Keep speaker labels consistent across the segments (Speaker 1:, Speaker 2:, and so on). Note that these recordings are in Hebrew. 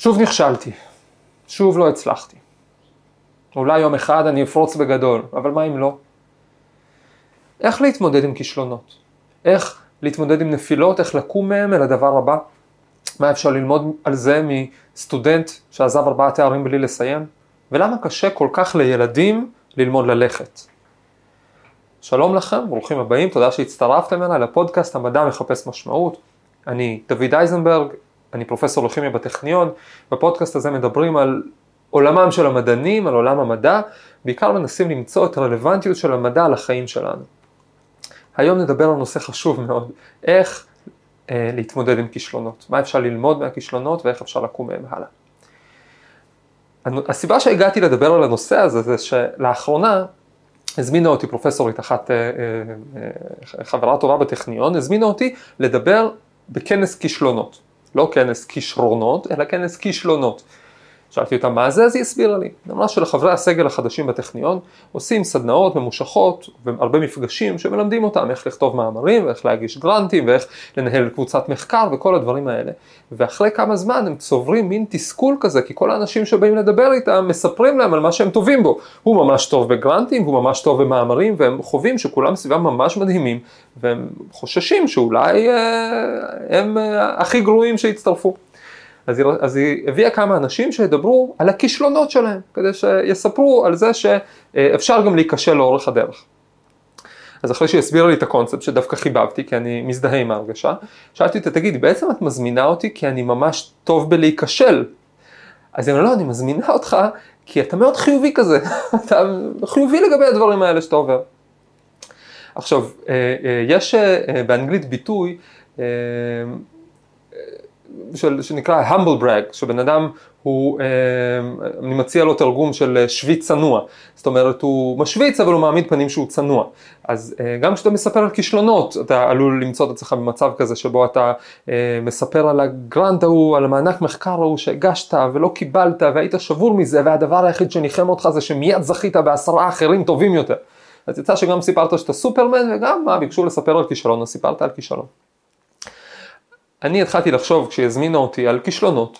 Speaker 1: שוב נכשלתי, שוב לא הצלחתי. אולי יום אחד אני אפרוץ בגדול, אבל מה אם לא? איך להתמודד עם כישלונות? איך להתמודד עם נפילות, איך לקום מהם אל הדבר הבא? מה אפשר ללמוד על זה מסטודנט שעזב ארבעה תארים בלי לסיים? ולמה קשה כל כך לילדים ללמוד ללכת? שלום לכם, ברוכים הבאים, תודה שהצטרפתם אליי לפודקאסט המדע מחפש משמעות. אני דוד אייזנברג, אני פרופסור לכימיה בטכניון, בפודקאסט הזה מדברים על עולמם של המדענים, על עולם המדע, בעיקר מנסים למצוא את הרלוונטיות של המדע לחיים שלנו. היום נדבר על נושא חשוב מאוד, איך אה, להתמודד עם כישלונות, מה אפשר ללמוד מהכישלונות ואיך אפשר לקום מהם הלאה. הסיבה שהגעתי לדבר על הנושא הזה זה שלאחרונה הזמינה אותי פרופסורית אחת, אה, אה, אה, חברה טובה בטכניון, הזמינה אותי לדבר בכנס כישלונות. לא כנס כישרונות, אלא כנס כישלונות. שאלתי אותה מה זה, אז היא הסבירה לי. אמרה שלחברי הסגל החדשים בטכניון עושים סדנאות ממושכות והרבה מפגשים שמלמדים אותם איך לכתוב מאמרים ואיך להגיש גרנטים ואיך לנהל קבוצת מחקר וכל הדברים האלה. ואחרי כמה זמן הם צוברים מין תסכול כזה, כי כל האנשים שבאים לדבר איתם מספרים להם על מה שהם טובים בו. הוא ממש טוב בגרנטים, הוא ממש טוב במאמרים, והם חווים שכולם סביבם ממש מדהימים, והם חוששים שאולי אה, הם אה, הכי גרועים שהצטרפו. אז היא, אז היא הביאה כמה אנשים שידברו על הכישלונות שלהם, כדי שיספרו על זה שאפשר גם להיכשל לאורך הדרך. אז אחרי שהיא הסבירה לי את הקונספט שדווקא חיבבתי, כי אני מזדהה עם ההרגשה, שאלתי אותה, תגידי, בעצם את מזמינה אותי כי אני ממש טוב בלהיכשל. אז היא אמרה, לא, אני מזמינה אותך כי אתה מאוד חיובי כזה, אתה חיובי לגבי הדברים האלה שאתה עובר. עכשיו, אה, אה, יש אה, באנגלית ביטוי, של, שנקרא humble brag, שבן אדם הוא, אה, אני מציע לו תרגום של שוויץ צנוע, זאת אומרת הוא משוויץ אבל הוא מעמיד פנים שהוא צנוע, אז אה, גם כשאתה מספר על כישלונות אתה עלול למצוא את עצמך במצב כזה שבו אתה אה, מספר על הגרנט ההוא, על המענק מחקר ההוא שהגשת ולא קיבלת והיית שבור מזה והדבר היחיד שניחם אותך זה שמיד זכית בעשרה אחרים טובים יותר, אז יצא שגם סיפרת שאתה סופרמן וגם מה ביקשו לספר על כישלון אז סיפרת על כישלון. אני התחלתי לחשוב כשהזמינה אותי על כישלונות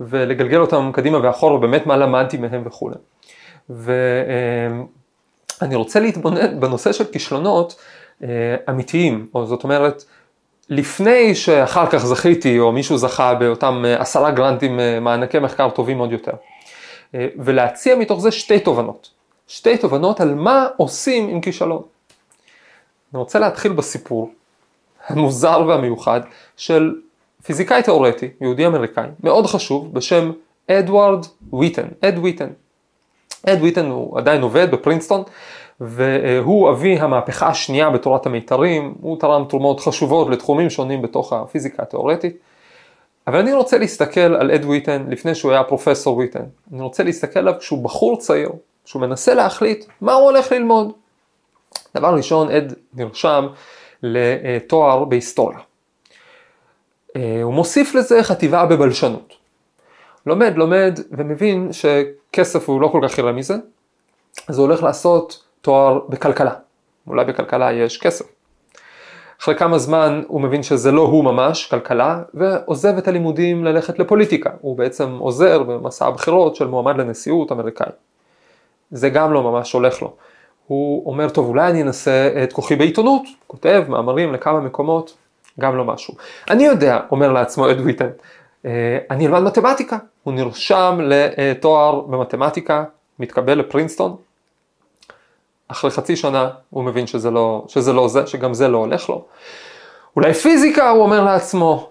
Speaker 1: ולגלגל אותם קדימה ואחורה ובאמת מה למדתי מהם וכולי. ואני רוצה להתבונן בנושא של כישלונות אה, אמיתיים, או זאת אומרת לפני שאחר כך זכיתי או מישהו זכה באותם אה, עשרה גרנטים אה, מענקי מחקר טובים עוד יותר. ולהציע מתוך זה שתי תובנות, שתי תובנות על מה עושים עם כישלון. אני רוצה להתחיל בסיפור המוזר והמיוחד של פיזיקאי תאורטי, יהודי אמריקאי, מאוד חשוב, בשם אדוארד וויטן, אד וויטן. אד וויטן הוא עדיין עובד בפרינסטון, והוא אבי המהפכה השנייה בתורת המיתרים, הוא תרם תרומות חשובות לתחומים שונים בתוך הפיזיקה התאורטית. אבל אני רוצה להסתכל על אד וויטן לפני שהוא היה פרופסור וויטן. אני רוצה להסתכל עליו כשהוא בחור צעיר, כשהוא מנסה להחליט מה הוא הולך ללמוד. דבר ראשון, אד נרשם לתואר בהיסטוריה. אה, הוא מוסיף לזה חטיבה בבלשנות. לומד, לומד ומבין שכסף הוא לא כל כך יראה מזה, אז הוא הולך לעשות תואר בכלכלה. אולי בכלכלה יש כסף. אחרי כמה זמן הוא מבין שזה לא הוא ממש, כלכלה, ועוזב את הלימודים ללכת לפוליטיקה. הוא בעצם עוזר במסע הבחירות של מועמד לנשיאות אמריקאי. זה גם לא ממש הולך לו. הוא אומר, טוב, אולי אני אנסה את כוחי בעיתונות, כותב מאמרים לכמה מקומות, גם לא משהו. אני יודע, אומר לעצמו אד וויטן, אה, אני אלמד מתמטיקה. הוא נרשם לתואר במתמטיקה, מתקבל לפרינסטון. אחרי חצי שנה הוא מבין שזה לא, שזה לא זה, שגם זה לא הולך לו. אולי פיזיקה, הוא אומר לעצמו.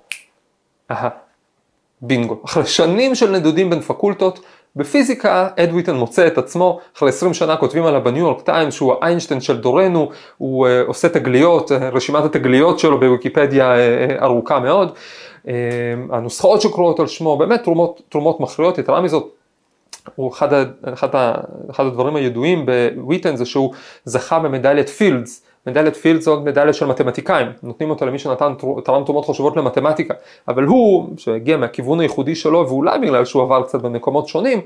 Speaker 1: אהה, בינגו. אחרי שנים של נדודים בין פקולטות, בפיזיקה אדוויטן מוצא את עצמו, אחרי 20 שנה כותבים עליו בניו יורק טיימס שהוא האיינשטיין של דורנו, הוא uh, עושה תגליות, uh, רשימת התגליות שלו בוויקיפדיה uh, ארוכה מאוד, uh, הנוסחאות שקרואות על שמו, באמת תרומות, תרומות מכריעות, יתרה מזאת, הוא אחד, אחד, אחד הדברים הידועים בוויטן זה שהוא זכה במדליית פילדס, מדליית פילד זו מדליה של מתמטיקאים, נותנים אותה למי שנתן תרם תרומות חשובות למתמטיקה, אבל הוא, שהגיע מהכיוון הייחודי שלו, ואולי בגלל שהוא עבר קצת במקומות שונים,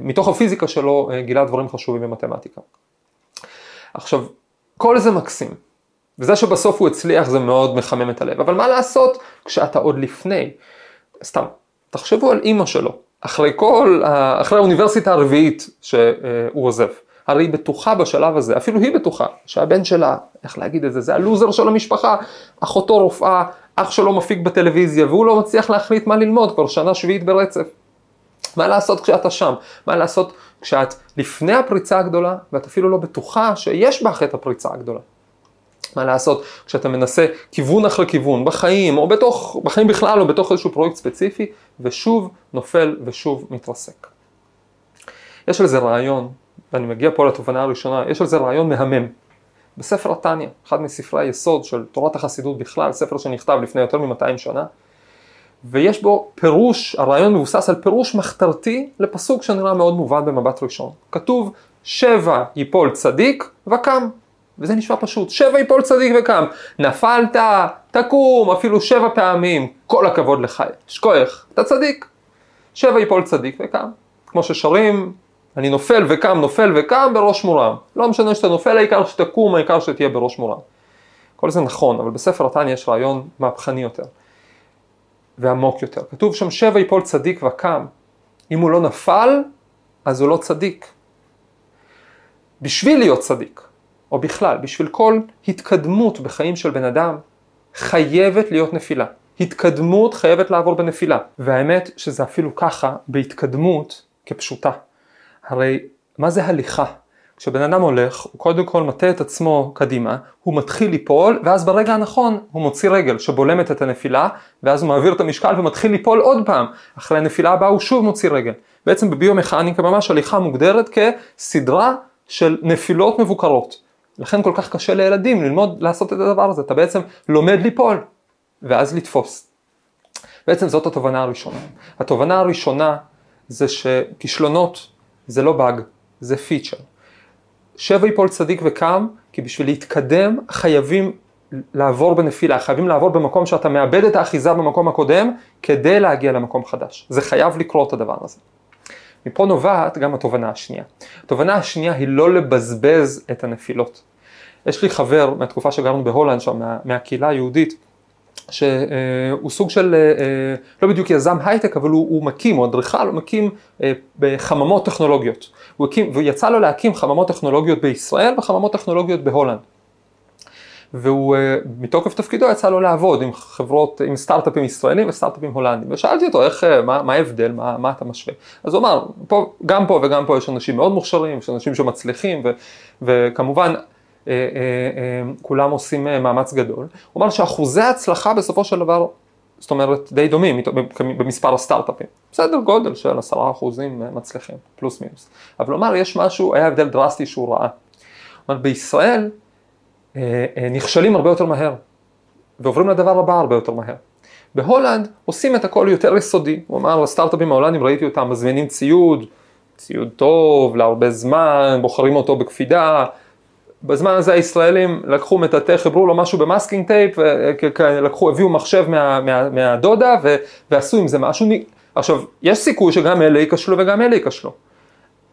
Speaker 1: מתוך הפיזיקה שלו גילה דברים חשובים במתמטיקה. עכשיו, כל זה מקסים, וזה שבסוף הוא הצליח זה מאוד מחמם את הלב, אבל מה לעשות כשאתה עוד לפני, סתם, תחשבו על אימא שלו, אחרי כל, אחרי האוניברסיטה הרביעית שהוא עוזב. הרי היא בטוחה בשלב הזה, אפילו היא בטוחה, שהבן שלה, איך להגיד את זה, זה הלוזר של המשפחה, אחותו רופאה, אח שלו מפיק בטלוויזיה, והוא לא מצליח להחליט מה ללמוד כבר שנה שביעית ברצף. מה לעשות כשאתה שם? מה לעשות כשאת לפני הפריצה הגדולה, ואת אפילו לא בטוחה שיש בך את הפריצה הגדולה? מה לעשות כשאתה מנסה כיוון אחרי כיוון בחיים, או בתוך, בחיים בכלל, או בתוך איזשהו פרויקט ספציפי, ושוב נופל ושוב מתרסק. יש לזה רעיון, ואני מגיע פה לתובנה הראשונה, יש לזה רעיון מהמם. בספר התניא, אחד מספרי היסוד של תורת החסידות בכלל, ספר שנכתב לפני יותר מ-200 שנה, ויש בו פירוש, הרעיון מבוסס על פירוש מחתרתי לפסוק שנראה מאוד מובן במבט ראשון. כתוב, שבע ייפול צדיק וקם. וזה נשמע פשוט, שבע ייפול צדיק וקם. נפלת, תקום, אפילו שבע פעמים, כל הכבוד לך, יש כוח, אתה צדיק. שבע ייפול צדיק וקם. כמו ששרים, אני נופל וקם, נופל וקם בראש מורם. לא משנה שאתה נופל, העיקר שתקום, העיקר שתהיה בראש מורם. כל זה נכון, אבל בספר התניא יש רעיון מהפכני יותר. ועמוק יותר. כתוב שם שבע יפול צדיק וקם. אם הוא לא נפל, אז הוא לא צדיק. בשביל להיות צדיק, או בכלל, בשביל כל התקדמות בחיים של בן אדם, חייבת להיות נפילה. התקדמות חייבת לעבור בנפילה. והאמת שזה אפילו ככה בהתקדמות כפשוטה. הרי מה זה הליכה? כשבן אדם הולך, הוא קודם כל מטה את עצמו קדימה, הוא מתחיל ליפול, ואז ברגע הנכון הוא מוציא רגל שבולמת את הנפילה, ואז הוא מעביר את המשקל ומתחיל ליפול עוד פעם. אחרי הנפילה הבאה הוא שוב מוציא רגל. בעצם בביומכניקה ממש הליכה מוגדרת כסדרה של נפילות מבוקרות. לכן כל כך קשה לילדים ללמוד לעשות את הדבר הזה. אתה בעצם לומד ליפול, ואז לתפוס. בעצם זאת התובנה הראשונה. התובנה הראשונה זה שכישלונות זה לא באג, זה פיצ'ר. שבע יפול צדיק וקם, כי בשביל להתקדם חייבים לעבור בנפילה, חייבים לעבור במקום שאתה מאבד את האחיזה במקום הקודם, כדי להגיע למקום חדש. זה חייב לקרות הדבר הזה. מפה נובעת גם התובנה השנייה. התובנה השנייה היא לא לבזבז את הנפילות. יש לי חבר מהתקופה שגרנו בהולנד שם, מה, מהקהילה היהודית, שהוא סוג של, אה, לא בדיוק יזם הייטק, אבל הוא, הוא מקים, הוא אדריכל, הוא מקים אה, בחממות טכנולוגיות. הוא הקים, ויצא לו להקים חממות טכנולוגיות בישראל וחממות טכנולוגיות בהולנד. והוא אה, מתוקף תפקידו יצא לו לעבוד עם חברות, עם סטארט-אפים ישראלים וסטארט-אפים הולנדים. ושאלתי אותו איך, מה, מה ההבדל, מה, מה אתה משווה. אז הוא אמר, פה, גם פה וגם פה יש אנשים מאוד מוכשרים, יש אנשים שמצליחים, ו, וכמובן אה, אה, אה, כולם עושים מאמץ גדול. הוא אמר שאחוזי ההצלחה בסופו של דבר, זאת אומרת די דומים במספר הסטארט-אפים. בסדר גודל של עשרה אחוזים מצליחים, פלוס מינוס. אבל הוא יש משהו, היה הבדל דרסטי שהוא ראה. אמר בישראל נכשלים הרבה יותר מהר, ועוברים לדבר הבא הרבה יותר מהר. בהולנד עושים את הכל יותר יסודי, הוא אמר הסטארט-אפים ההולנדים ראיתי אותם מזמינים ציוד, ציוד טוב, להרבה זמן, בוחרים אותו בקפידה, בזמן הזה הישראלים לקחו מטאטא, חיברו לו משהו ב masking tape, לקחו, הביאו מחשב מה, מה, מהדודה ו, ועשו עם זה משהו, עכשיו יש סיכוי שגם אלה ייכשלו וגם אלה ייכשלו,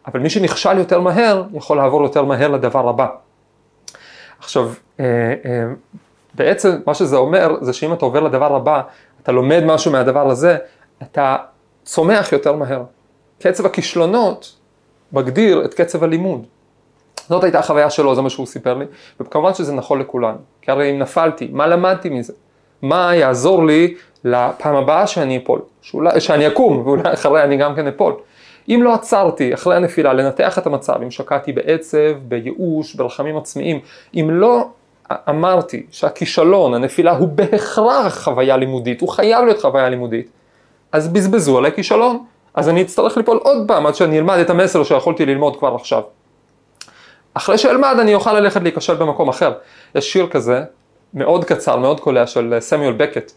Speaker 1: אבל מי שנכשל יותר מהר יכול לעבור יותר מהר לדבר הבא. עכשיו, אה, אה, בעצם מה שזה אומר זה שאם אתה עובר לדבר הבא, אתה לומד משהו מהדבר הזה, אתה צומח יותר מהר. קצב הכישלונות מגדיר את קצב הלימוד. זאת הייתה החוויה שלו, זה מה שהוא סיפר לי, וכמובן שזה נכון לכולנו, כי הרי אם נפלתי, מה למדתי מזה? מה יעזור לי לפעם הבאה שאני אפול, שאולי, שאני אקום, ואולי אחרי אני גם כן אפול. אם לא עצרתי אחרי הנפילה לנתח את המצב, אם שקעתי בעצב, בייאוש, ברחמים עצמיים, אם לא אמרתי שהכישלון, הנפילה, הוא בהכרח חוויה לימודית, הוא חייב להיות חוויה לימודית, אז בזבזו עליי כישלון. אז אני אצטרך ליפול עוד פעם עד שאני אלמד את המסר שיכולתי ללמוד כבר עכשיו. אחרי שאלמד אני אוכל ללכת להיכשל במקום אחר. יש שיר כזה, מאוד קצר, מאוד קולע, של סמיול בקט.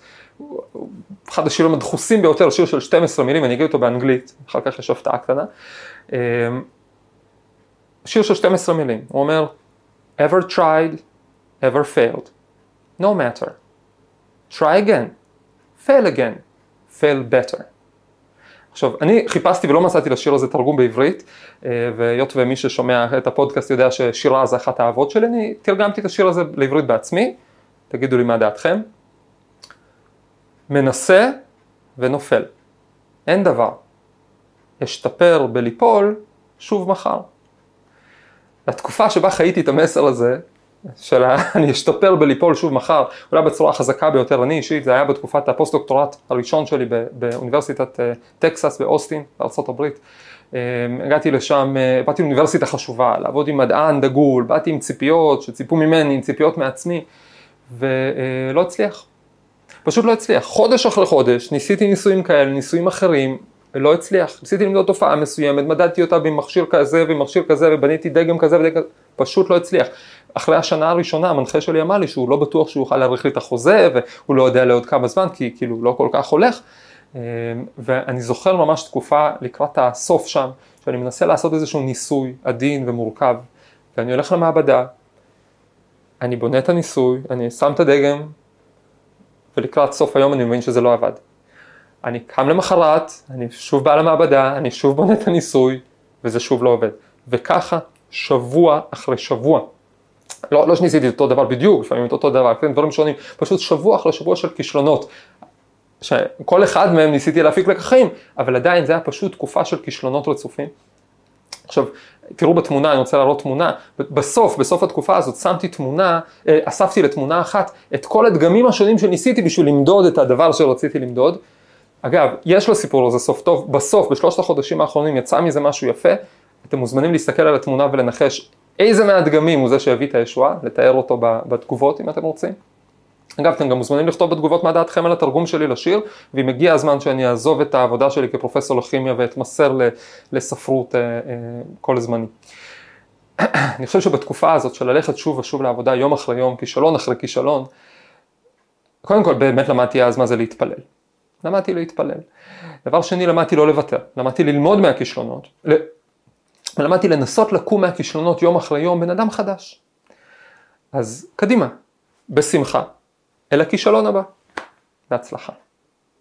Speaker 1: אחד השירים הדחוסים ביותר, שיר של 12 מילים, אני אגיד אותו באנגלית, אחר כך יש הפתעה קטנה. אמ, שיר של 12 מילים, הוא אומר, ever tried, ever failed, no matter. try again, fail again, fail better. עכשיו, אני חיפשתי ולא מצאתי לשיר הזה תרגום בעברית, אה, והיות ומי ששומע את הפודקאסט יודע ששירה זה אחת האהבות שלי, אני תרגמתי את השיר הזה לעברית בעצמי, תגידו לי מה דעתכם. מנסה ונופל. אין דבר. אשתפר בליפול שוב מחר. התקופה שבה חייתי את המסר הזה, של אני אשתפר בליפול שוב מחר, אולי בצורה החזקה ביותר, אני אישית, זה היה בתקופת הפוסט דוקטורט הראשון שלי באוניברסיטת אה, טקסס באוסטין, בארה"ב. אה, הגעתי לשם, אה, באתי לאוניברסיטה חשובה, לעבוד עם מדען דגול, באתי עם ציפיות שציפו ממני, עם ציפיות מעצמי, ולא הצליח. פשוט לא הצליח. חודש אחרי חודש ניסיתי ניסויים כאלה, ניסויים אחרים, ולא הצליח. ניסיתי למדוד תופעה מסוימת, מדדתי אותה במכשיר כזה ומכשיר כזה ובניתי דגם כזה ודגם כזה, פשוט לא הצליח. אחרי השנה הראשונה המנחה שלי אמר לי שהוא לא בטוח שהוא יוכל להאריך לי את החוזה והוא לא יודע לעוד כמה זמן כי כאילו לא כל כך הולך. אמ, ואני זוכר ממש תקופה לקראת הסוף שם, שאני מנסה לעשות איזשהו ניסוי עדין ומורכב, ואני הולך למעבדה, אני בונה את הניסוי, אני שם את הדגם, ולקראת סוף היום אני מבין שזה לא עבד. אני קם למחרת, אני שוב בא למעבדה, אני שוב בונה את הניסוי, וזה שוב לא עובד. וככה שבוע אחרי שבוע. לא, לא שניסיתי אותו דבר בדיוק, לפעמים את אותו דבר, כן, דברים שונים, פשוט שבוע אחרי שבוע של כישלונות. שכל אחד מהם ניסיתי להפיק לקחים, אבל עדיין זה היה פשוט תקופה של כישלונות רצופים. עכשיו, תראו בתמונה, אני רוצה להראות תמונה, בסוף, בסוף התקופה הזאת שמתי תמונה, אה, אספתי לתמונה אחת את כל הדגמים השונים שניסיתי בשביל למדוד את הדבר שרציתי למדוד. אגב, יש לסיפור הזה סוף טוב, בסוף, בשלושת החודשים האחרונים יצא מזה משהו יפה, אתם מוזמנים להסתכל על התמונה ולנחש איזה מהדגמים הוא זה שהביא את הישועה, לתאר אותו בתגובות אם אתם רוצים. אגב, אתם גם מוזמנים לכתוב בתגובות מה דעתכם על התרגום שלי לשיר, ואם הגיע הזמן שאני אעזוב את העבודה שלי כפרופסור לכימיה ואתמסר לספרות אה, אה, כל זמני. אני חושב שבתקופה הזאת של ללכת שוב ושוב לעבודה יום אחרי יום, כישלון אחרי כישלון, קודם כל באמת למדתי אז מה זה להתפלל. למדתי להתפלל. דבר שני, למדתי לא לוותר, למדתי ללמוד מהכישלונות, ולמדתי לנסות לקום מהכישלונות יום אחרי יום בן אדם חדש. אז קדימה, בשמחה, אל הכישלון הבא. בהצלחה.